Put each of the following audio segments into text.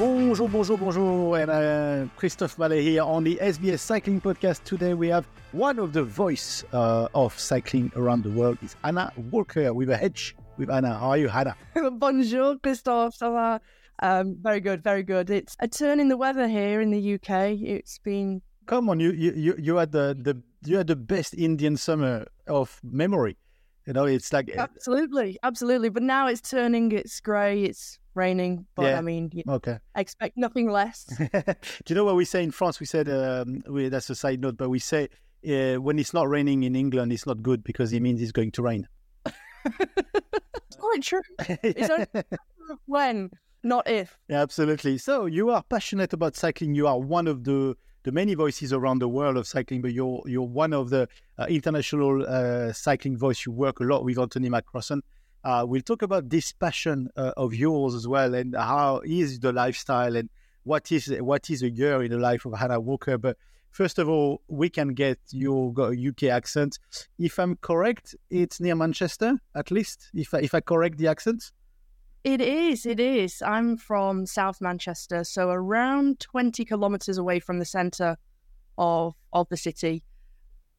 Bonjour, bonjour, bonjour, and uh, Christophe Mallet here on the SBS Cycling Podcast. Today we have one of the voice uh, of cycling around the world is Anna Walker with a H. With Anna, how are you, Anna? Bonjour, Christophe. Ça va? Um, very good, very good. It's a turn in the weather here in the UK. It's been Come on, you you you, you had the, the you had the best Indian summer of memory. You know, it's like absolutely, absolutely. But now it's turning. It's grey. It's raining. But Yeah. I mean, you okay. expect nothing less. Do you know what we say in France? We said um, we, that's a side note, but we say uh, when it's not raining in England, it's not good because it means it's going to rain. it's quite true. It's only when, not if. Yeah, absolutely. So you are passionate about cycling. You are one of the the many voices around the world of cycling, but you're you're one of the uh, international uh, cycling voice. You work a lot with Anthony McCrossan. Uh, we'll talk about this passion uh, of yours as well, and how is the lifestyle, and what is what is a year in the life of Hannah Walker. But first of all, we can get your UK accent. If I'm correct, it's near Manchester, at least. If I, if I correct the accent. It is. It is. I'm from South Manchester, so around 20 kilometres away from the centre of of the city,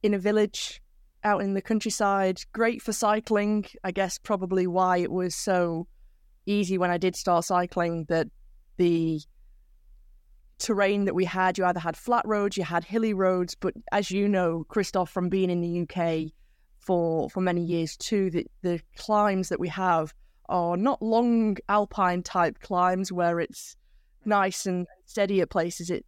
in a village out in the countryside. Great for cycling. I guess probably why it was so easy when I did start cycling that the terrain that we had, you either had flat roads, you had hilly roads, but as you know, Christoph, from being in the UK for for many years too, the the climbs that we have are not long alpine type climbs where it's nice and steady at places. It's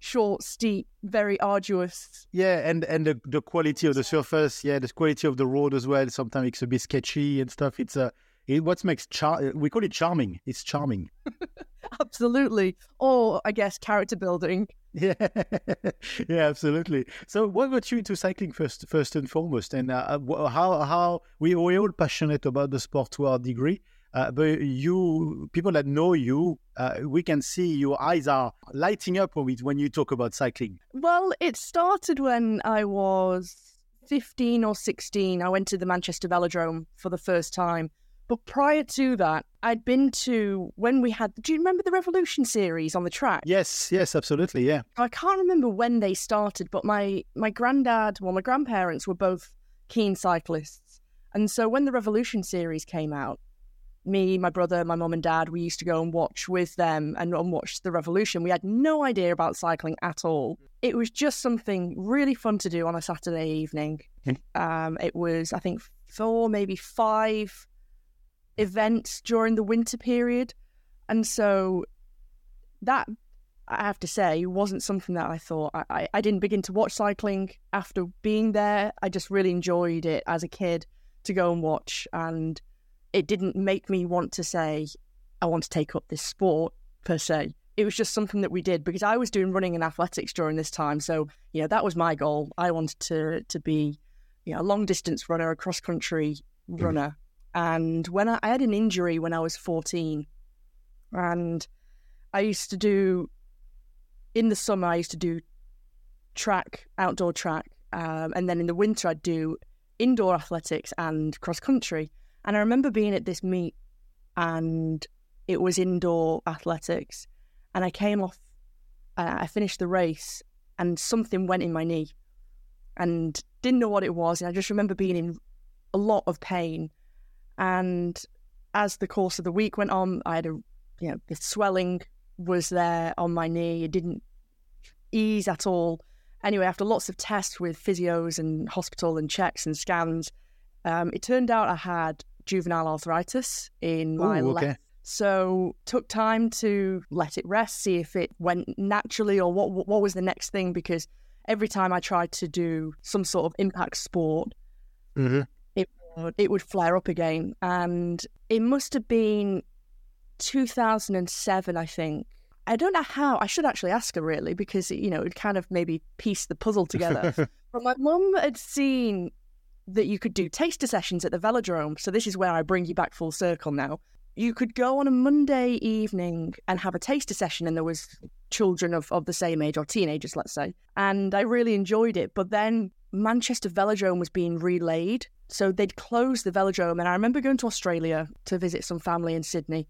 short, steep, very arduous. Yeah, and and the, the quality of the surface, yeah, the quality of the road as well. Sometimes it's a bit sketchy and stuff. It's uh, it, what makes char- we call it charming. It's charming. Absolutely. Or I guess character building. Yeah, yeah, absolutely. So, what got you into cycling first, first and foremost, and uh, how how we we all passionate about the sport to our degree. Uh, but you, people that know you, uh, we can see your eyes are lighting up when when you talk about cycling. Well, it started when I was 15 or 16. I went to the Manchester Velodrome for the first time. But prior to that, I'd been to when we had. Do you remember the Revolution series on the track? Yes, yes, absolutely, yeah. I can't remember when they started, but my my granddad, well, my grandparents were both keen cyclists, and so when the Revolution series came out, me, my brother, my mum and dad, we used to go and watch with them and, and watch the Revolution. We had no idea about cycling at all. It was just something really fun to do on a Saturday evening. Um, it was, I think, four, maybe five events during the winter period, and so that I have to say, wasn't something that I thought. I, I, I didn't begin to watch cycling after being there. I just really enjoyed it as a kid to go and watch. And it didn't make me want to say, I want to take up this sport per se. It was just something that we did because I was doing running and athletics during this time. So, you know, that was my goal. I wanted to, to be, you know, a long distance runner, a cross country runner. And when I, I had an injury when I was 14, and I used to do in the summer, I used to do track, outdoor track, um, and then in the winter, I'd do indoor athletics and cross country. And I remember being at this meet, and it was indoor athletics, and I came off, uh, I finished the race, and something went in my knee, and didn't know what it was, and I just remember being in a lot of pain. And as the course of the week went on, I had a, you know, the swelling was there on my knee. It didn't ease at all. Anyway, after lots of tests with physios and hospital and checks and scans, um, it turned out I had juvenile arthritis in my Ooh, okay. left. So took time to let it rest, see if it went naturally or what what was the next thing. Because every time I tried to do some sort of impact sport, Mm-hmm. it would, it would flare up again. And it must have been 2007, I think. I don't know how. I should actually ask her really because you know it kind of maybe piece the puzzle together. but my mum had seen that you could do taster sessions at the velodrome. So this is where I bring you back full circle now. You could go on a Monday evening and have a taster session, and there was children of, of the same age or teenagers, let's say. And I really enjoyed it. But then Manchester Velodrome was being relayed. So they'd closed the velodrome. And I remember going to Australia to visit some family in Sydney.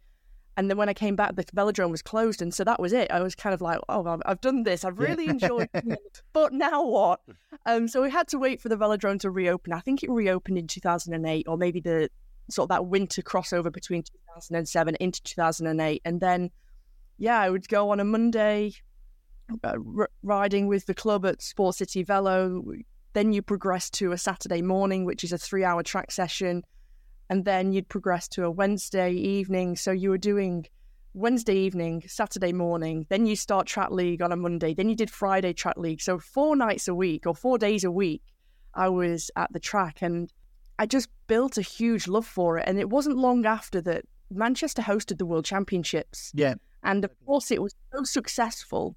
And then when I came back, the velodrome was closed, and so that was it. I was kind of like, "Oh, I've- done this. I've really enjoyed it, but now what?" Um, so we had to wait for the velodrome to reopen. I think it reopened in 2008, or maybe the sort of that winter crossover between 2007 into 2008, and then yeah, I would go on a Monday uh, r- riding with the club at Sport City Velo. Then you progress to a Saturday morning, which is a three-hour track session, and then you'd progress to a Wednesday evening. So you were doing Wednesday evening, Saturday morning, then you start track league on a Monday, then you did Friday track league. So four nights a week or four days a week, I was at the track and I just built a huge love for it. And it wasn't long after that Manchester hosted the World Championships. Yeah. And of course, it was so successful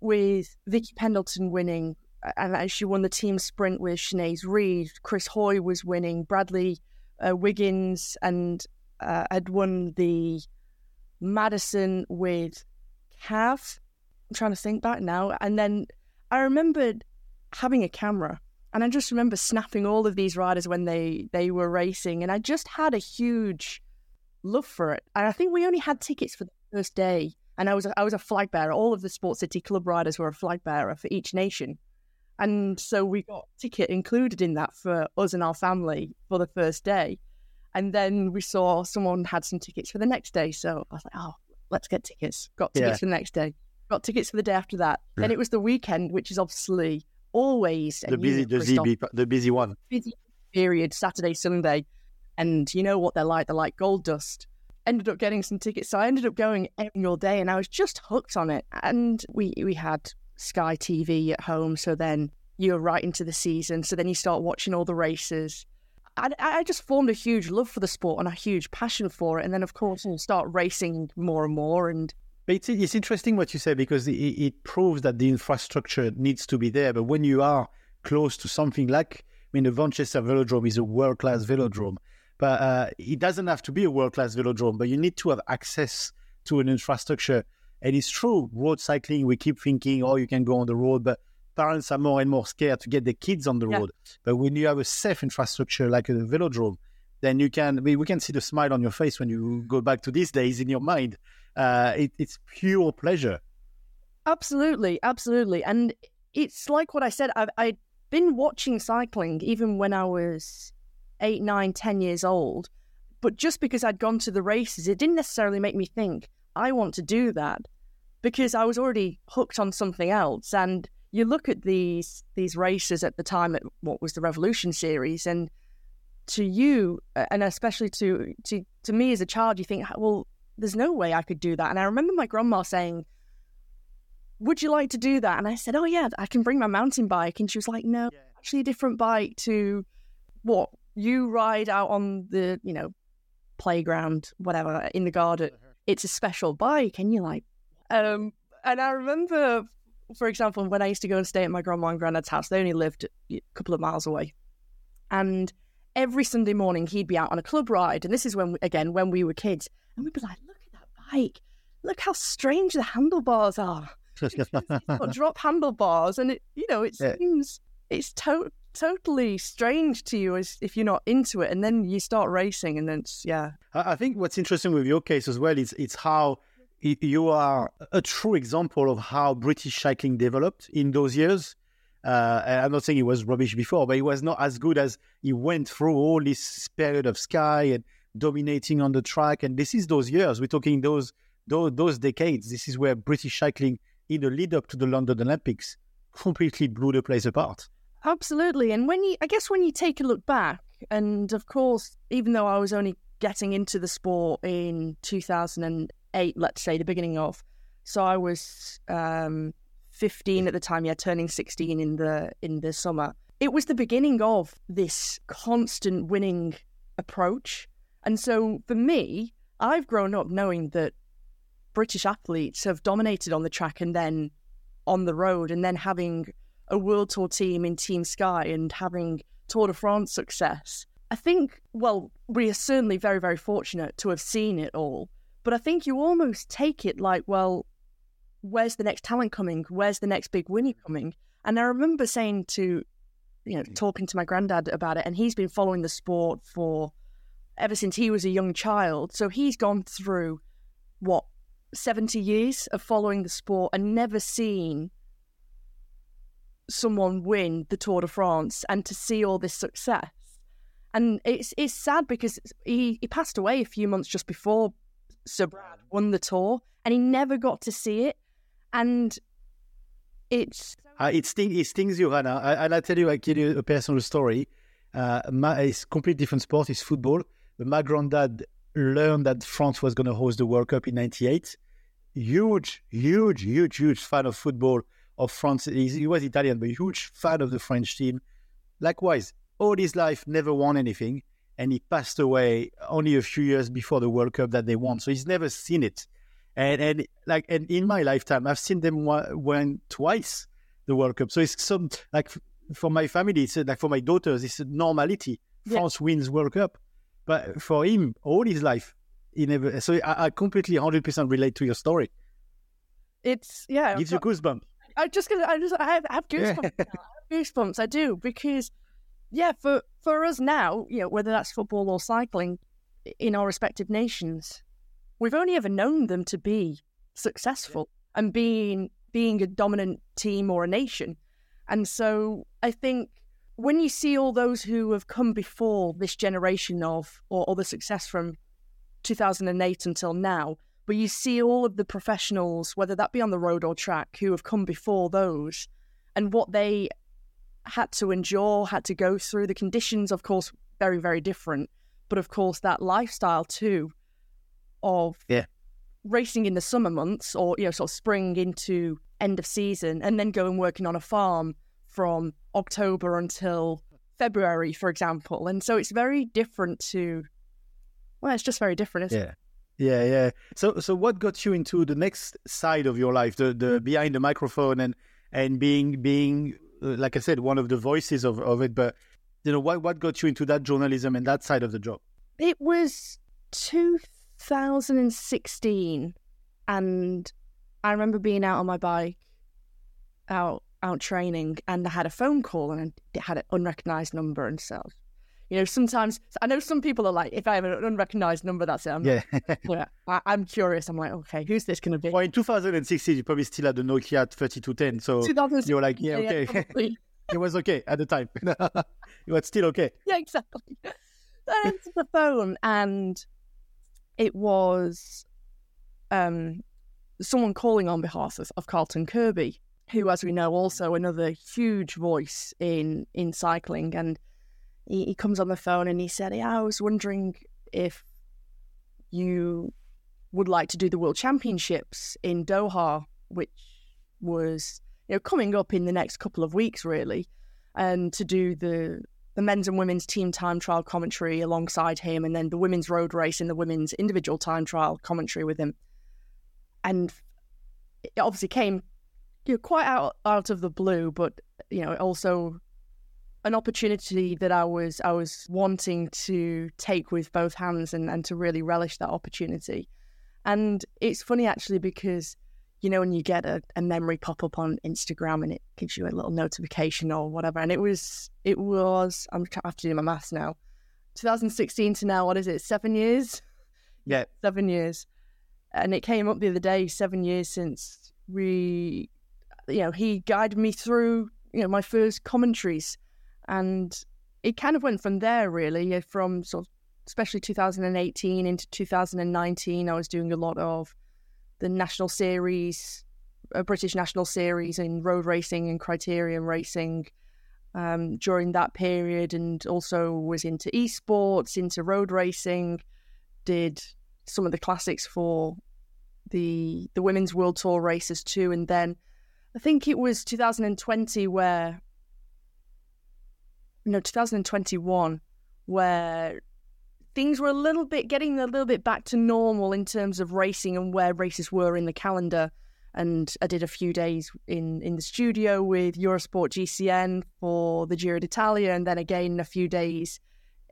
with Vicky Pendleton winning, and she won the team sprint with Shanaze Reade. Chris Hoy was winning, Bradley uh, Wiggins, and uh, had won the Madison with Cav. I'm trying to think back now. And then I remembered having a camera and I just remember snapping all of these riders when they, they were racing. And I just had a huge love for it. And I think we only had tickets for the first day. And I was a, I was a flag bearer. All of the Sports City Club riders were a flag bearer for each nation. And so we got ticket included in that for us and our family for the first day. And then we saw someone had some tickets for the next day. So I was like, oh, let's get tickets. Got tickets Yeah. for the next day. Got tickets for the day after that. Then it was the weekend, which is obviously always The busy, the ZB, the busy one. busy period, Saturday, Sunday. And you know what they're like. They're like gold dust. Ended up getting some tickets. So I ended up going every single day and I was just hooked on it. And we, we had Sky TV at home. So then you're right into the season. So then you start watching all the races. I, I just formed a huge love for the sport and a huge passion for it. And then, of course, you start racing more and more. And it's, it's interesting what you say because it, it proves that the infrastructure needs to be there. But when you are close to something like, I mean, the Manchester Velodrome is a world class velodrome, but uh, it doesn't have to be a world class velodrome, but you need to have access to an infrastructure. And it's true, road cycling, we keep thinking, oh, you can go on the road, but parents are more and more scared to get their kids on the Yeah. road. But when you have a safe infrastructure like a velodrome, then you can, we, we can see the smile on your face when you go back to these days in your mind. Uh, it, it's pure pleasure. Absolutely, absolutely. And it's like what I said, I've, I'd been watching cycling even when I was eight, nine, ten years old. But just because I'd gone to the races, it didn't necessarily make me think, I want to do that because I was already hooked on something else. And you look at these these races at the time at what was the Revolution series, and to you, uh, and especially to to to me as a child, you think, well, there's no way I could do that. And I remember my grandma saying, would you like to do that? And I said, oh, yeah, I can bring my mountain bike. And she was like, no, actually a different bike to what you ride out on the, you know, playground, whatever, in the garden. Uh-huh. It's a special bike. And you're like, um, and I remember, for example, when I used to go and stay at my grandma and granddad's house, they only lived a couple of miles away. And every Sunday morning, he'd be out on a club ride. And this is when, again, when we were kids. And we'd be like, look at that bike. Look how strange the handlebars are got drop handlebars, and it you know it Yeah. seems it's to- totally strange to you as if you're not into it, and then you start racing, and then it's yeah, I think what's interesting with your case as well is it's how you are a true example of how British cycling developed in those years. Uh, I'm not saying it was rubbish before, but it was not as good as he went through all this period of Sky and dominating on the track. And this is those years. We're talking those those, those decades. This is where British cycling, in the lead up to the London Olympics, completely blew the place apart. absolutely. And when you, I guess, when you take a look back, and of course, even though I was only getting into the sport in 2008, let's say the beginning of, so I was um, 15 at the time, yeah, turning 16 in the in the summer. It was the beginning of this constant winning approach. And so for me, I've grown up knowing that British athletes have dominated on the track and then on the road, and then having a world tour team in Team Sky and having Tour de France success. I think, well, we are certainly very, very fortunate to have seen it all. But I think you almost take it like, well, where's the next talent coming? Where's the next big winner coming? And I remember saying to, you know, mm. talking to my granddad about it, and he's been following the sport for ever since he was a young child. So he's gone through what 70 years of following the sport and never seen someone win the Tour de France and to see all this success. And it's it's sad because he, he passed away a few months just before Sir Brad won the tour and he never got to see it. And it's uh, it, sting, it stings you, Hannah. I, I tell you, I give you a personal story. Uh, my, it's completely different sport. It's football. But my granddad learned that France was going to host the World Cup in '98. Huge, huge, huge, huge fan of football of France. He was Italian, but huge fan of the French team. Likewise, all his life never won anything, and he passed away only a few years before the World Cup that they won. So he's never seen it. And and like and in my lifetime, I've seen them win twice the World Cup. So it's some like for my family, it's like for my daughters, it's a normality. Yeah. France wins World Cup, but for him, all his life, he never. So I, I completely, hundred percent relate to your story. It's yeah, gives you goosebumps. I just gonna, I just, I have, I have goosebumps. I have goosebumps. I do because, yeah, for for us now, you know, whether that's football or cycling, in our respective nations, we've only ever known them to be successful yeah. and being being a dominant team or a nation. And so I think when you see all those who have come before this generation of or, or the success from 2008 until now, but you see all of the professionals, whether that be on the road or track, who have come before those and what they had to endure, had to go through. The conditions, of course, very, very different. But of course, that lifestyle too of yeah. racing in the summer months or, you know, sort of spring into end of season and then going working on a farm from October until February, for example. And so it's very different to, well, it's just very different, yeah. It? Yeah, yeah. So, so what got you into the next side of your life, the the mm. behind the microphone and and being being Uh, like I said, one of the voices of, of it. But you know, what what got you into that journalism and that side of the job? It was 2016, and I remember being out on my bike, out out training, and I had a phone call and it had an unrecognized number and so you know, sometimes I know some people are like, if I have an unrecognized number, that's it. I'm yeah. yeah. I, am curious. I'm like, okay, who's this going to be? Well, in 2016, you probably still had the Nokia 3210. So you're like, yeah, yeah okay. Yeah, it was okay at the time. it was still okay. Yeah, exactly. I answered the phone and it was um, someone calling on behalf of, of Carlton Kirby, who, as we know, also another huge voice in in cycling and he, he comes on the phone and he said, Yeah, I was wondering if you would like to do the World Championships in Doha, which was you know coming up in the next couple of weeks, really, and to do the the men's and women's team time trial commentary alongside him, and then the women's road race and the women's individual time trial commentary with him. And it obviously came you know, quite out out of the blue, but you know it also an opportunity that I was I was wanting to take with both hands and, and to really relish that opportunity. And it's funny actually because you know when you get a, a memory pop up on Instagram and it gives you a little notification or whatever, and it was it was I'm I have to do my maths now. 2016 to now, what is it? Seven years? Yeah, seven years. And it came up the other day. Seven years since we, you know, he guided me through you know my first commentaries and it kind of went from there, really, from sort of especially 2018 into 2019. I was doing a lot of the national series, a British national series in road racing and criterium racing um, during that period, and also was into esports, into road racing. Did some of the classics for the the women's world tour races too, and then I think it was 2020 where you know 2021 where things were a little bit getting a little bit back to normal in terms of racing and where races were in the calendar. And I did a few days in in the studio with Eurosport GCN for the Giro d'Italia and then again a few days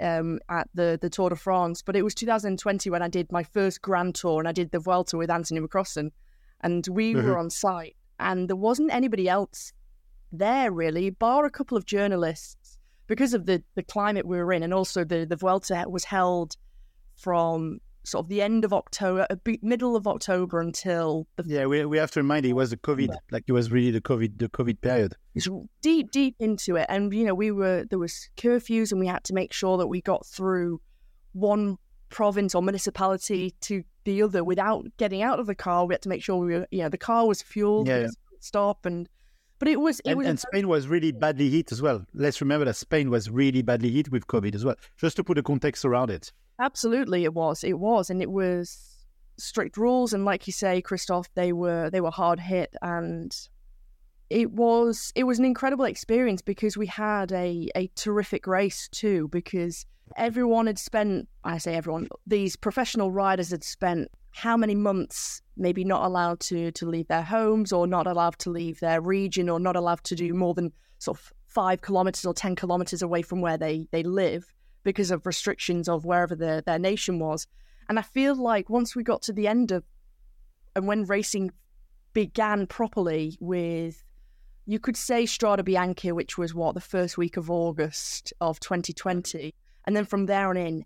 um, at the the Tour de France. But it was 2020 when I did my first grand tour and I did the Vuelta with Anthony McCrossan and we mm-hmm. were on site and there wasn't anybody else there really bar a couple of journalists because of the, the climate we were in, and also the, the Vuelta was held from sort of the end of October, middle of October until the yeah. We, we have to remind it was the COVID, yeah. like it was really the COVID the COVID period. It's deep deep into it, and you know we were there was curfews, and we had to make sure that we got through one province or municipality to the other without getting out of the car. We had to make sure we were, you know, the car was fueled, yeah, yeah. stop, and but it was, it and, was, and Spain was really badly hit as well. Let's remember that Spain was really badly hit with COVID as well. Just to put a context around it. Absolutely, it was. It was, and it was strict rules. And like you say, Christoph, they were they were hard hit, and it was it was an incredible experience because we had a a terrific race too. Because everyone had spent, I say everyone, these professional riders had spent how many months maybe not allowed to to leave their homes or not allowed to leave their region or not allowed to do more than sort of five kilometers or ten kilometers away from where they they live because of restrictions of wherever their their nation was. And i feel like once we got to the end of and when racing began properly with you could say Strade Bianche, which was what the first week of August of 2020, and then from there on in,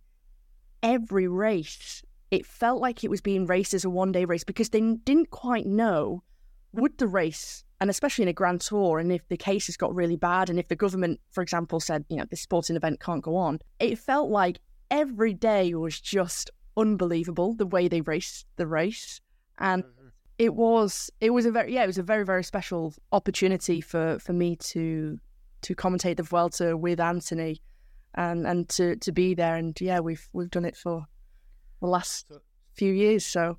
every race it felt like it was being raced as a one day race because they didn't quite know would the race, and especially in a grand tour, and if the cases got really bad, and if the government, for example, said, you know, this sporting event can't go on, it felt like every day was just unbelievable the way they raced the race. And mm-hmm. it was it was a very yeah, it was a very, very special opportunity for, for me to to commentate the Vuelta with Anthony and and to, to be there and yeah, we've we've done it for the last few years. So,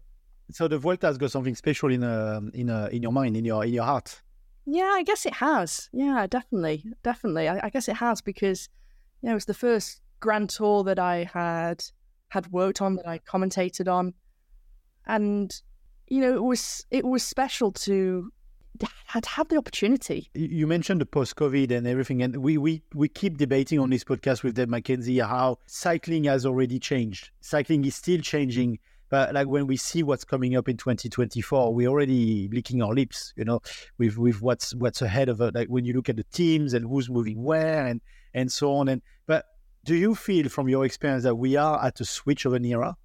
so the Vuelta has got something special in uh, in uh, in your mind, in your in your heart. Yeah, I guess it has. Yeah, definitely, definitely. I, I guess it has because you know it's the first Grand Tour that I had had worked on that I commentated on, and you know it was it was special to had have the opportunity. You mentioned the post-COVID and everything, and we we we keep debating on this podcast with Dave McKenzie how cycling has already changed. Cycling is still changing, but like when we see what's coming up in 2024, we're already licking our lips, you know, with with what's what's ahead of it. Like when you look at the teams and who's moving where and and so on. And but do you feel from your experience that we are at a switch of an era,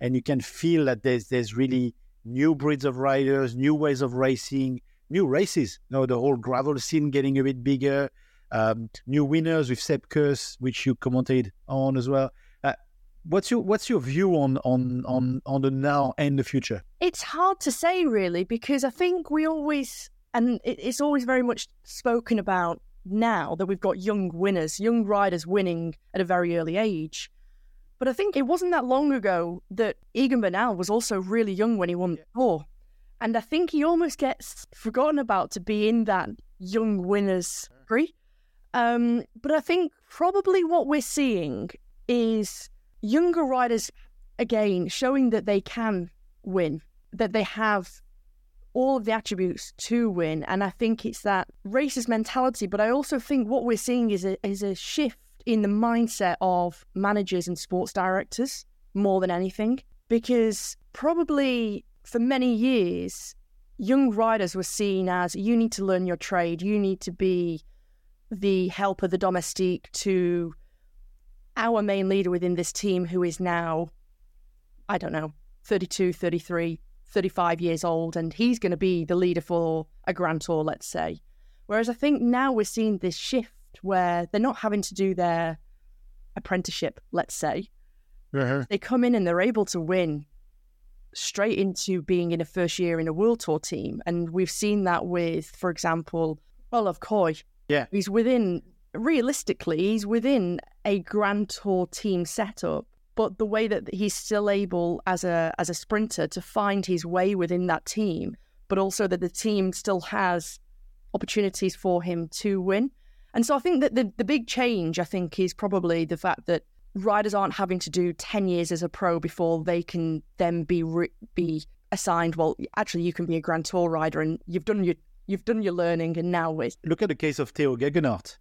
and you can feel that there's there's really new breeds of riders, new ways of racing new races. You know, the whole gravel scene getting a bit bigger. Um, new winners with Sepp Kuss, which you commented on as well. Uh, what's your what's your view on on on on the now and the future? It's hard to say really because I think we always and it's always very much spoken about now that we've got young winners, young riders winning at a very early age. But I think it wasn't that long ago that Egan Bernal was also really young when he won the Tour. And I think he almost gets forgotten about to be in that young winners group. Um, but I think probably what we're seeing is younger riders again showing that they can win, that they have all of the attributes to win. And I think it's that racist mentality. But I also think what we're seeing is a, is a shift in the mindset of managers and sports directors more than anything. Because probably for many years, young riders were seen as you need to learn your trade, you need to be the helper, the domestique to our main leader within this team, who is now, I don't know, 32, 33, 35 years old, and he's going to be the leader for a Grand Tour, let's say. Whereas I think now we're seeing this shift where they're not having to do their apprenticeship, let's say. Uh-huh. They come in and they're able to win straight into being in a first year in a world tour team. And we've seen that with, for example, Olav Kooij. Yeah. He's within, realistically, he's within a grand tour team setup. But the way that he's still able as a as a sprinter to find his way within that team, but also that the team still has opportunities for him to win. And so I think that the, the big change, I think, is probably the fact that riders aren't having to do 10 years as a pro before they can then be re- be assigned well actually you can be a grand tour rider and you've done your you've done your learning and now with look at the case of Tao Geoghegan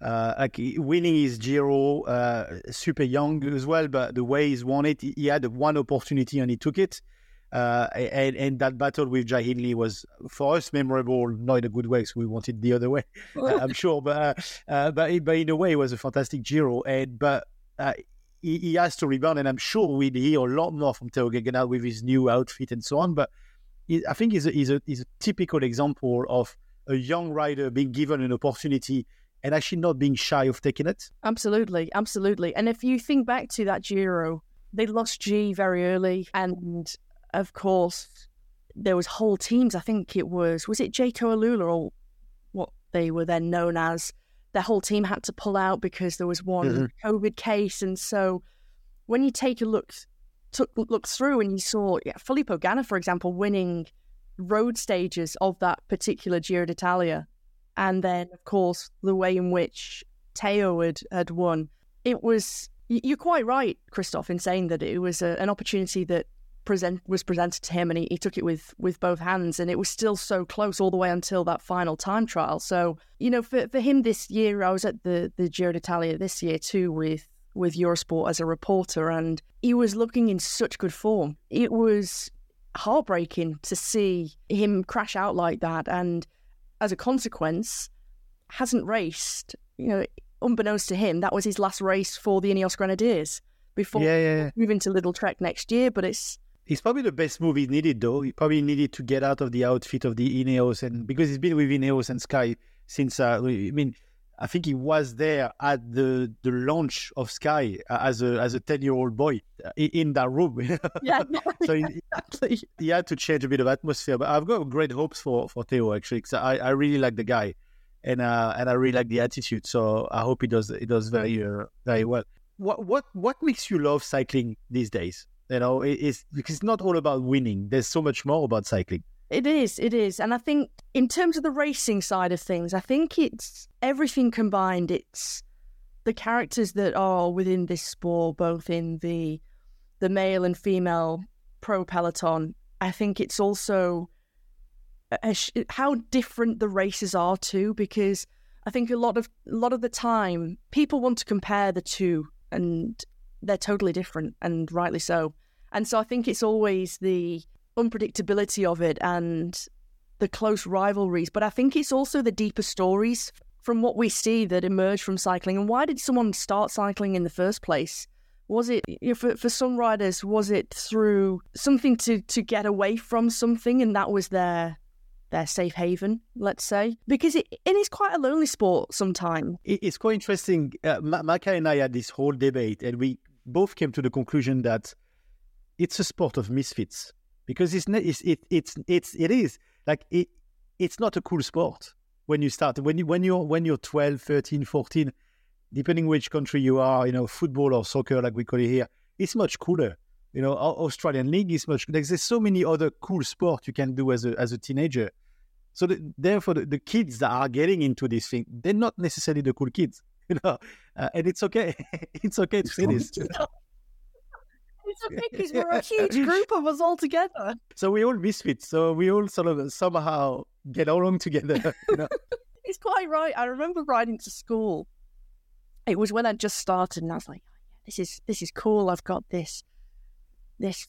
uh, like winning his Giro uh, super young as well but the way he's won it he had one opportunity and he took it uh, and, and that battle with Jai Hindley was for us memorable, not in a good way, because we wanted the other way, I'm sure. But uh, uh, but but in a way, it was a fantastic Giro. And but uh, he, he, has to rebound, and I'm sure we'll hear a lot more from Tao Geoghegan with his new outfit and so on. But he, I think he's a, he's, a, he's a typical example of a young rider being given an opportunity and actually not being shy of taking it. Absolutely, absolutely. And if you think back to that Giro, they lost G very early, and of course there was whole teams. I think it was was it Jayco AlUla or what they were then known as. Their whole team had to pull out because there was one mm-hmm. COVID case, and so when you take a look took look through and you saw yeah, Filippo Ganna, for example, winning road stages of that particular Giro d'Italia, and then of course the way in which Tao had, had won, it was you're quite right, Christoph, in saying that it was a, an opportunity that present was presented to him, and he, he took it with with both hands, and it was still so close all the way until that final time trial. So you know, for for him this year, I was at the the Giro d'Italia this year too with with Eurosport as a reporter, and he was looking in such good form. It was heartbreaking to see him crash out like that, and as a consequence, hasn't raced. You know, unbeknownst to him, that was his last race for the Ineos Grenadiers before yeah, yeah, yeah. moving to Lidl-Trek next year. But it's He's probably the best move he needed, though. He probably needed to get out of the outfit of the Ineos, and because he's been with Ineos and Sky since. Uh, I mean, I think he was there at the the launch of Sky uh, as a as a ten year old boy uh, in that room. yeah, so he, exactly. he, had to change a bit of atmosphere. But I've got great hopes for for Tao actually, because I, I really like the guy, and uh, and I really like the attitude. So I hope he does he does very uh, very well. What what what makes you love cycling these days? You know, it, it's because it's not all about winning. There's so much more about cycling. It is, it is. And I think in terms of the racing side of things, I think it's everything combined. It's the characters that are within this sport, both in the the male and female pro peloton. I think it's also how different the races are too, because I think a lot of a lot of the time people want to compare the two, and they're totally different, and rightly so. And so I think it's always the unpredictability of it and the close rivalries, but I think it's also the deeper stories from what we see that emerge from cycling. And why did someone start cycling in the first place? Was it you know, for for some riders? Was it through something to to get away from something, and that was their their safe haven, let's say, because it, it is quite a lonely sport sometimes. It's quite interesting. Uh, Maka and I had this whole debate, and we both came to the conclusion that it's a sport of misfits because it's, it's it, it's it's it is. Like it it's not a cool sport when you start when you when you're when you're 12 13 14 depending which country you are you know football or soccer like we call it here it's much cooler. You know australian league is much like, there's so many other cool sports you can do as a as a teenager. So the, therefore the, the, kids that are getting into this thing they're not necessarily the cool kids you know uh, and it's okay. It's okay to say this it's okay because we're a huge group of us all together. So we all misfits. So we all sort of somehow get along together. You know? it's quite right. I remember riding to school. It was when I just started, and I was like, oh, "This is this is cool. I've got this this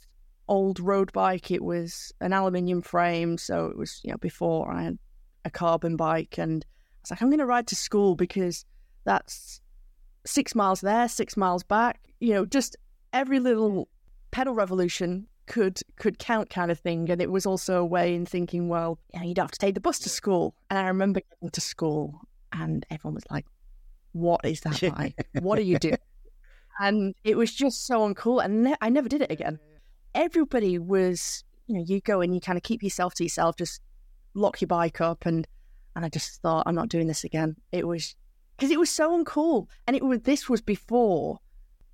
old road bike. It was an aluminium frame, so it was you know before I had a carbon bike, and I was like, I'm going to ride to school because that's six miles there, six miles back. You know, just every little pedal revolution could could count kind of thing. And it was also a way in thinking well you, know, you don't have to take the bus to school. And i remember getting to school and everyone was like what is that bike what are you doing? And it was just so uncool. And ne- i never did it again. Everybody was you know you go and you kind of keep yourself to yourself just lock your bike up. And and i just thought i'm not doing this again. It was because it was so uncool. And it was this was before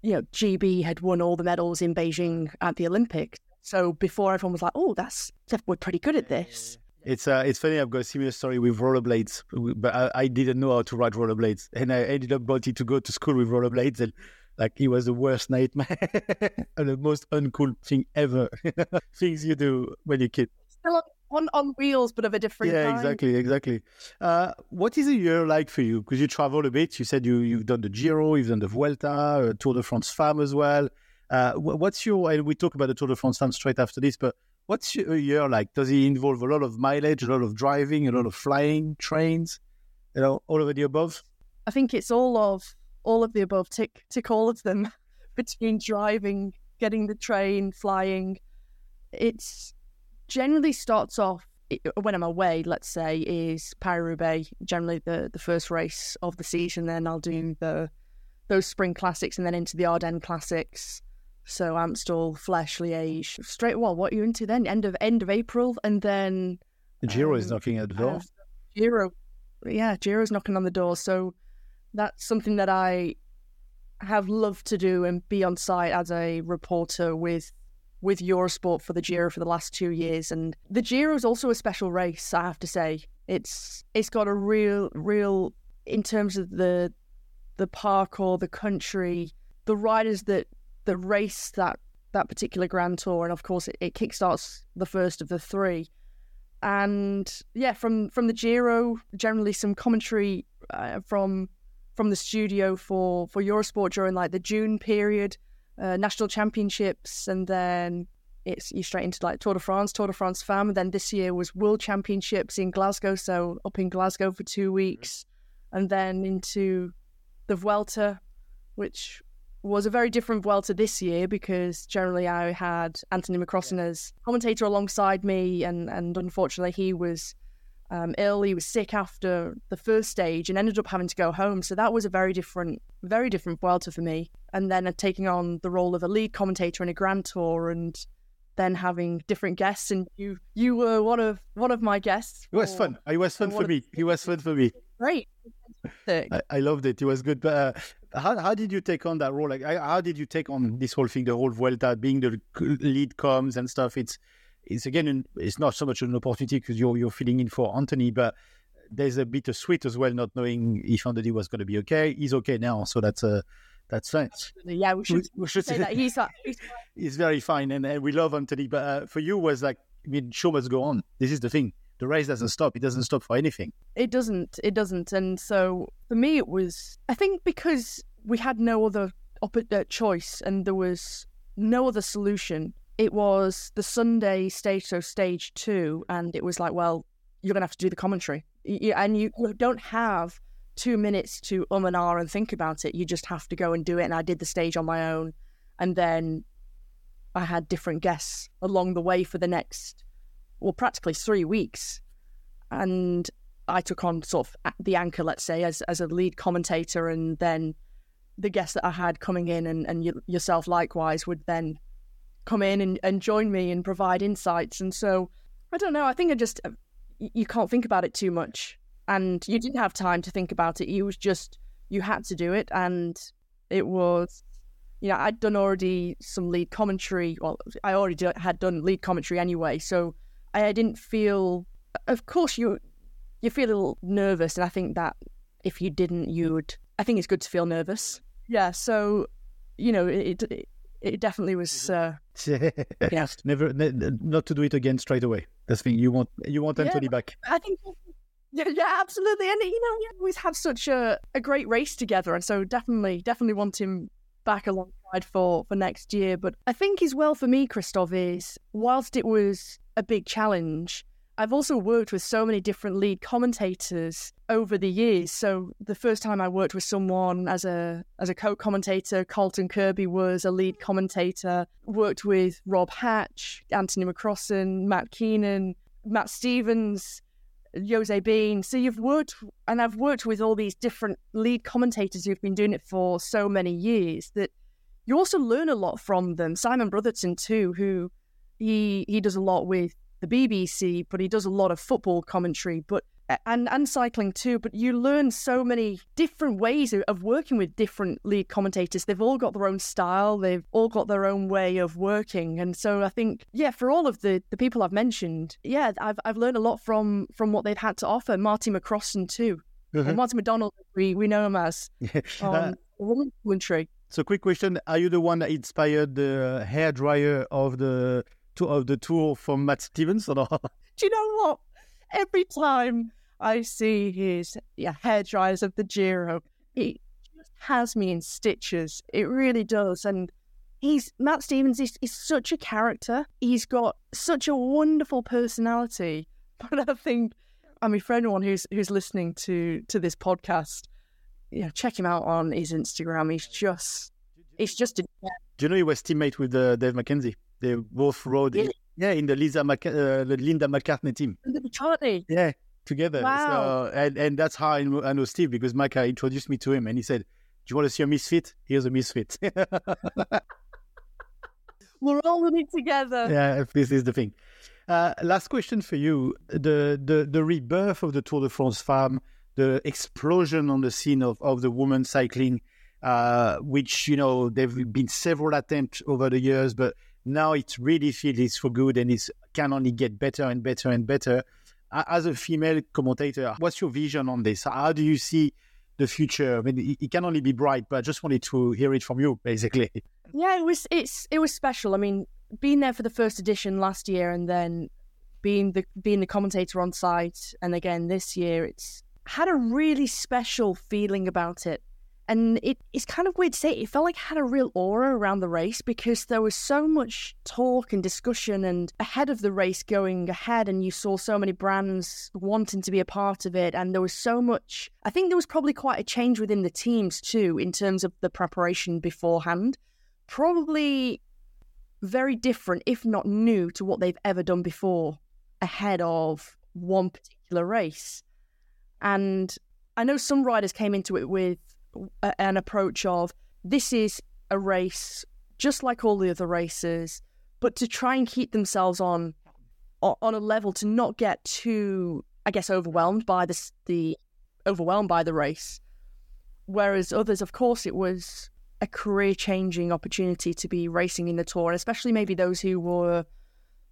you know, GB had won all the medals in Beijing at the Olympics. So before everyone was like, "Oh, that's we're pretty good at this." It's uh, it's funny. I've got a similar story with rollerblades, but I, I didn't know how to ride rollerblades, and I ended up wanting to go to school with rollerblades, and like it was the worst nightmare and the most uncool thing ever. Things you do when you're kid. Still on, on wheels, but of a different yeah, kind. exactly, exactly. Uh, what is a year like for you? Because you travel a bit. You said you you've done the Giro, you've done the Vuelta, uh, Tour de France Femme as well. Uh, what's your? And we talk about the Tour de France Femme straight after this, but what's your year like? Does it involve a lot of mileage, a lot of driving, a lot of flying, trains? You know, all of the above. I think it's all of all of the above. Tick tick all of them between driving, getting the train, flying. It's generally starts off when I'm away, let's say, is Paris Roubaix, generally the, the first race of the season. Then I'll do the those spring classics and then into the Ardennes classics. So Amstel, Flèche, Liège. Straight well, what are you into then? End of end of April and then the Giro um, is knocking at the door. Uh, Giro. Yeah, Giro's knocking on the door. So that's something that I have loved to do and be on site as a reporter with with Eurosport for the Giro for the last two years. And the Giro is also a special race, I have to say. It's it's got a real real in terms of the the parcours, the country, the riders that that race that that particular Grand Tour, and of course it, it kickstarts the first of the three. And yeah, from from the Giro, generally some commentary uh, from from the studio for for Eurosport during like the June period, uh, national championships, and then it's you straight into like Tour de France, Tour de France Femme. And then this year was World Championships in Glasgow, so up in Glasgow for two weeks, and then into the Vuelta, which was a very different Vuelta this year because generally I had Anthony McCrossan as commentator alongside me, and and unfortunately he was um, ill. He was sick after the first stage and ended up having to go home. So that was a very different, very different Vuelta for me. And then uh, taking on the role of a lead commentator in a Grand Tour and then having different guests. And you, you were one of one of my guests. It was fun. It was fun for me. It was fun for me. Great. I, I, loved it. It was good. But uh, how, how did you take on that role? Like, how did you take on this whole thing, the whole Vuelta, being the lead comms and stuff? It's it's again, it's not so much an opportunity because you're you're filling in for Anthony, but there's a bit of sweet as well, not knowing if Anthony was going to be okay. He's okay now, so that's uh, that's fine. Yeah, we should, we, we should say, say that he's he's, he's very fine, and, and we love Anthony. But uh, for you, was like, I mean, show must go on. This is the thing. The race doesn't stop. It doesn't stop for anything. It doesn't. It doesn't. And so for me, it was. I think because we had no other op- uh, choice, and there was no other solution it was the Sunday stage, so stage two, and it was like, well, you're going to have to do the commentary. and you, don't have two minutes to um and ah and think about it. You just have to go and do it. And I did the stage on my own. And then I had different guests along the way for the next, well, practically three weeks. And I took on sort of the anchor, let's say, as, as a lead commentator. And then the guests that I had coming in and, and yourself likewise would then come in and, and join me and provide insights. And so I don't know. I think I just uh, you can't think about it too much, and you didn't have time to think about it. You was just you had to do it, and it was you know I'd done already some lead commentary. Well, I already had done lead commentary anyway, so I didn't feel. Of course, you you feel a little nervous, and I think that if you didn't, you would. I think it's good to feel nervous. Yeah. So you know, it, it it definitely was. Mm-hmm. Uh, yeah, never, ne- not to do it again straight away. That's the thing. You want, you want Anthony yeah, back. I think. Yeah, yeah, absolutely. And you know, we always have such a, a great race together, and so definitely, definitely want him back alongside for for next year. But I think as well for me, Christoph is whilst it was a big challenge, I've also worked with so many different lead commentators over the years. So the first time I worked with someone as a as a co-commentator, Carlton Kirby was a lead commentator. Worked with Rob Hatch, Anthony McCrossan, Matt Keenan, Matt Stephens, Jose Been. So you've worked, and I've worked with all these different lead commentators who've been doing it for so many years that you also learn a lot from them. Simon Brotherton too, who he he does a lot with the BBC, but he does a lot of football commentary, but and and cycling too. But you learn so many different ways of, working with different lead commentators. They've all got their own style. They've all got their own way of working, and so I think yeah, for all of the the people I've mentioned, yeah, I've I've learned a lot from from what they've had to offer. Marty McCrossan too, mm-hmm. Marty McDonald. We we know him as um, commentary. So, quick question: Are you the one that inspired the hair dryer of the of the tour from Matt Stephens or? Do you know what? Every time I see his yeah, hair dryers of the Giro, it just has me in stitches. It really does. And he's Matt Stephens is, is such a character. He's got such a wonderful personality. But I think I mean for anyone who's who's listening to to this podcast, yeah, check him out on his Instagram. He's just it's just a, Do you know he was teammate with uh, Dave McKenzie? They both rode, Really? yeah, in the Lisa uh, the Linda McCartney team. McCartney. Yeah, together. Wow. So, and and that's how I know, I know Steve because Micah introduced me to him, and he said, "Do you want to see a misfit? Here's a misfit." We're all in it together. yeah, this is the thing. Uh, last question for you: the the the rebirth of the Tour de France Femme, the explosion on the scene of of the women cycling, uh, which you know there've been several attempts over the years, but now it really feels it's for good and it can only get better and better and better. As a female commentator, what's your vision on this? How do you see the future? I mean, it, can only be bright, but I just wanted to hear it from you, basically. Yeah, it was it's it was special. I mean, being there for the first edition last year and then being the being the commentator on site and again this year, it's had a really special feeling about it. And it, it's kind of weird to say, it felt like it had a real aura around the race because there was so much talk and discussion and ahead of the race going ahead and you saw so many brands wanting to be a part of it and there was so much I think there was probably quite a change within the teams too in terms of the preparation beforehand probably very different, if not new, to what they've ever done before ahead of one particular race. And I know some riders came into it with an approach of this is a race just like all the other races, but to try and keep themselves on on a level to not get too, I guess, overwhelmed by the the overwhelmed by the race. Whereas others, of course, it was a career changing opportunity to be racing in the tour, and especially maybe those who were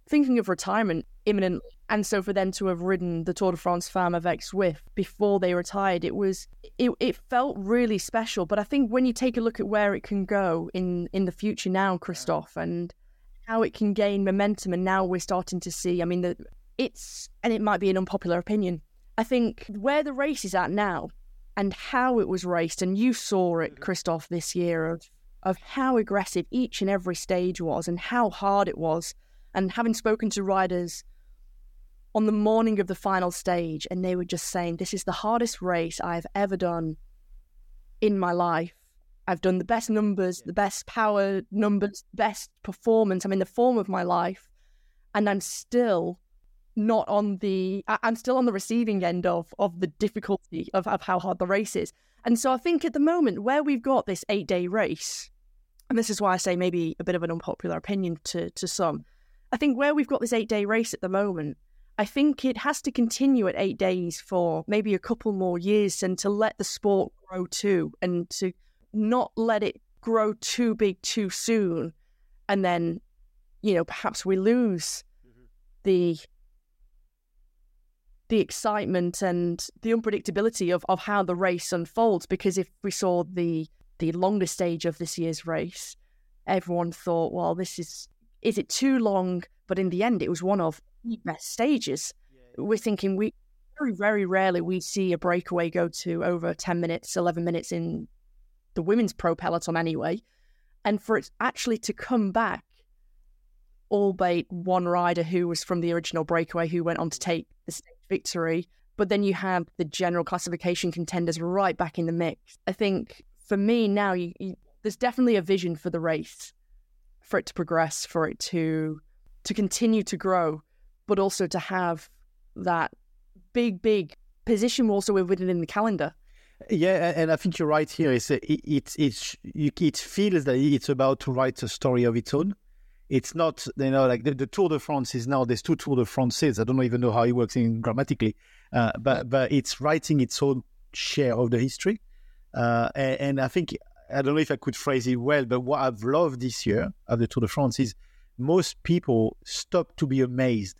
thinking of retirement imminent. And so for them to have ridden the Tour de France Femme avec Zwift before they retired, it was it, it felt really special. But I think when you take a look at where it can go in in the future now, Christophe, and how it can gain momentum, and now we're starting to see. I mean, the, it's and it might be an unpopular opinion. I think where the race is at now and how it was raced, and you saw it, mm-hmm. Christoph, this year of of how aggressive each and every stage was and how hard it was. And having spoken to riders on the morning of the final stage, and they were just saying, This is the hardest race I've ever done in my life. I've done the best numbers, the best power numbers, best performance. I'm in the form of my life. And I'm still not on the I'm still on the receiving end of of the difficulty of, of how hard the race is. And so I think at the moment where we've got this eight day race, and this is why I say maybe a bit of an unpopular opinion to to some, I think where we've got this eight day race at the moment, I think it has to continue at eight days for maybe a couple more years and to let the sport grow too and to not let it grow too big too soon and then, you know, perhaps we lose mm-hmm. the the excitement and the unpredictability of, of how the race unfolds because if we saw the the longest stage of this year's race, everyone thought, well, this is is it too long? But in the end it was one of the mm. best stages. We're thinking we very, very rarely we see a breakaway go to over ten minutes, eleven minutes in the women's pro peloton anyway. And for it actually to come back albeit one rider who was from the original breakaway who went on to take the stage victory. But then you have the general classification contenders right back in the mix. I think for me now, you, you, there's definitely a vision for the race, for it to progress, for it to to continue to grow, but also to have that big, big position also within the calendar. Yeah, and I think you're right here. It's it, it it feels that it's about to write a story of its own. It's not you know like the, the Tour de France is now there's two Tour de France's. I don't even know how it works in grammatically, uh, but but it's writing its own share of the history. Uh, and, and I think I don't know if I could phrase it well, but what I've loved this year of the Tour de France is most people stop to be amazed,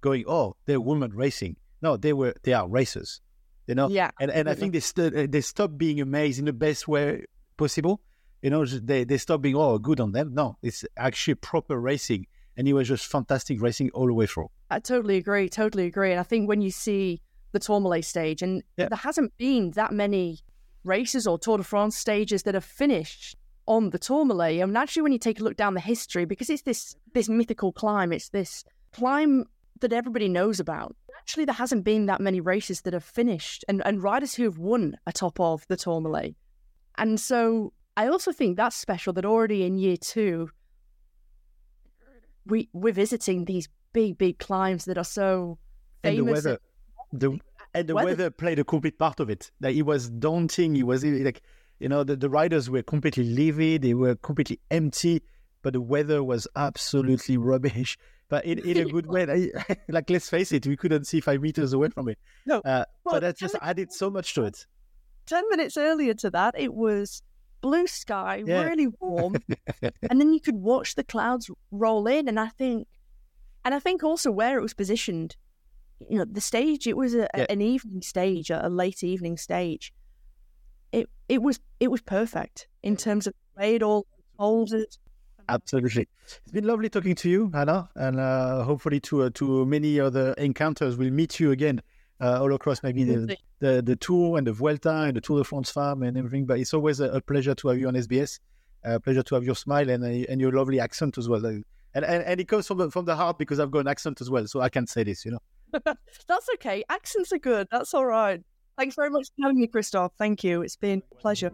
going, "Oh, they're women racing." No, they were they are racers you know Yeah, and and i think they st- uh, they stop being amazed in the best way possible you know they they stop being oh good on them no it's actually proper racing and it was just fantastic racing all the way through I totally agree. Totally agree. And I think when you see the Tourmalet stage, and Yeah. there hasn't been that many races or Tour de France stages that have finished on the Tourmalet. Mean, actually, when you take a look down the history, because it's this this mythical climb, it's this climb that everybody knows about. Actually, there hasn't been that many races that have finished, and, and riders who have won atop of the Tourmalet. And so I also think that's special that already in year two, we we're visiting these big, big climbs that are so and the famous. weather, the and the Weather. weather. played a complete part of it. Like it was daunting. It was like you know the, the riders were completely livid. They were completely empty, but the weather was absolutely rubbish. But in, in a good way. Like, let's face it, we couldn't see five meters away from it. No, uh, well, but that just added so much to it. 10 minutes earlier to that, it was blue sky, Yeah. really warm. and then you could watch the clouds roll in. And I think, and I think also where it was positioned, you know, the stage, it was a, Yeah. an evening stage, a, a late evening stage. It, it was, it was perfect in terms of the way it all unfolded. Absolutely. It's been lovely talking to you, Hannah, and uh, hopefully to uh, to many other encounters. We'll meet you again uh, all across maybe the, the the tour and the Vuelta and the Tour de France Femme and everything. But it's always a, a pleasure to have you on SBS. A pleasure to have your smile and uh, and your lovely accent as well. And, and and it comes from the, from the heart because I've got an accent as well, so I can say this. You know. That's okay. Accents are good. That's all right. Thanks very much for having me, Christoph. Thank you. It's been a pleasure.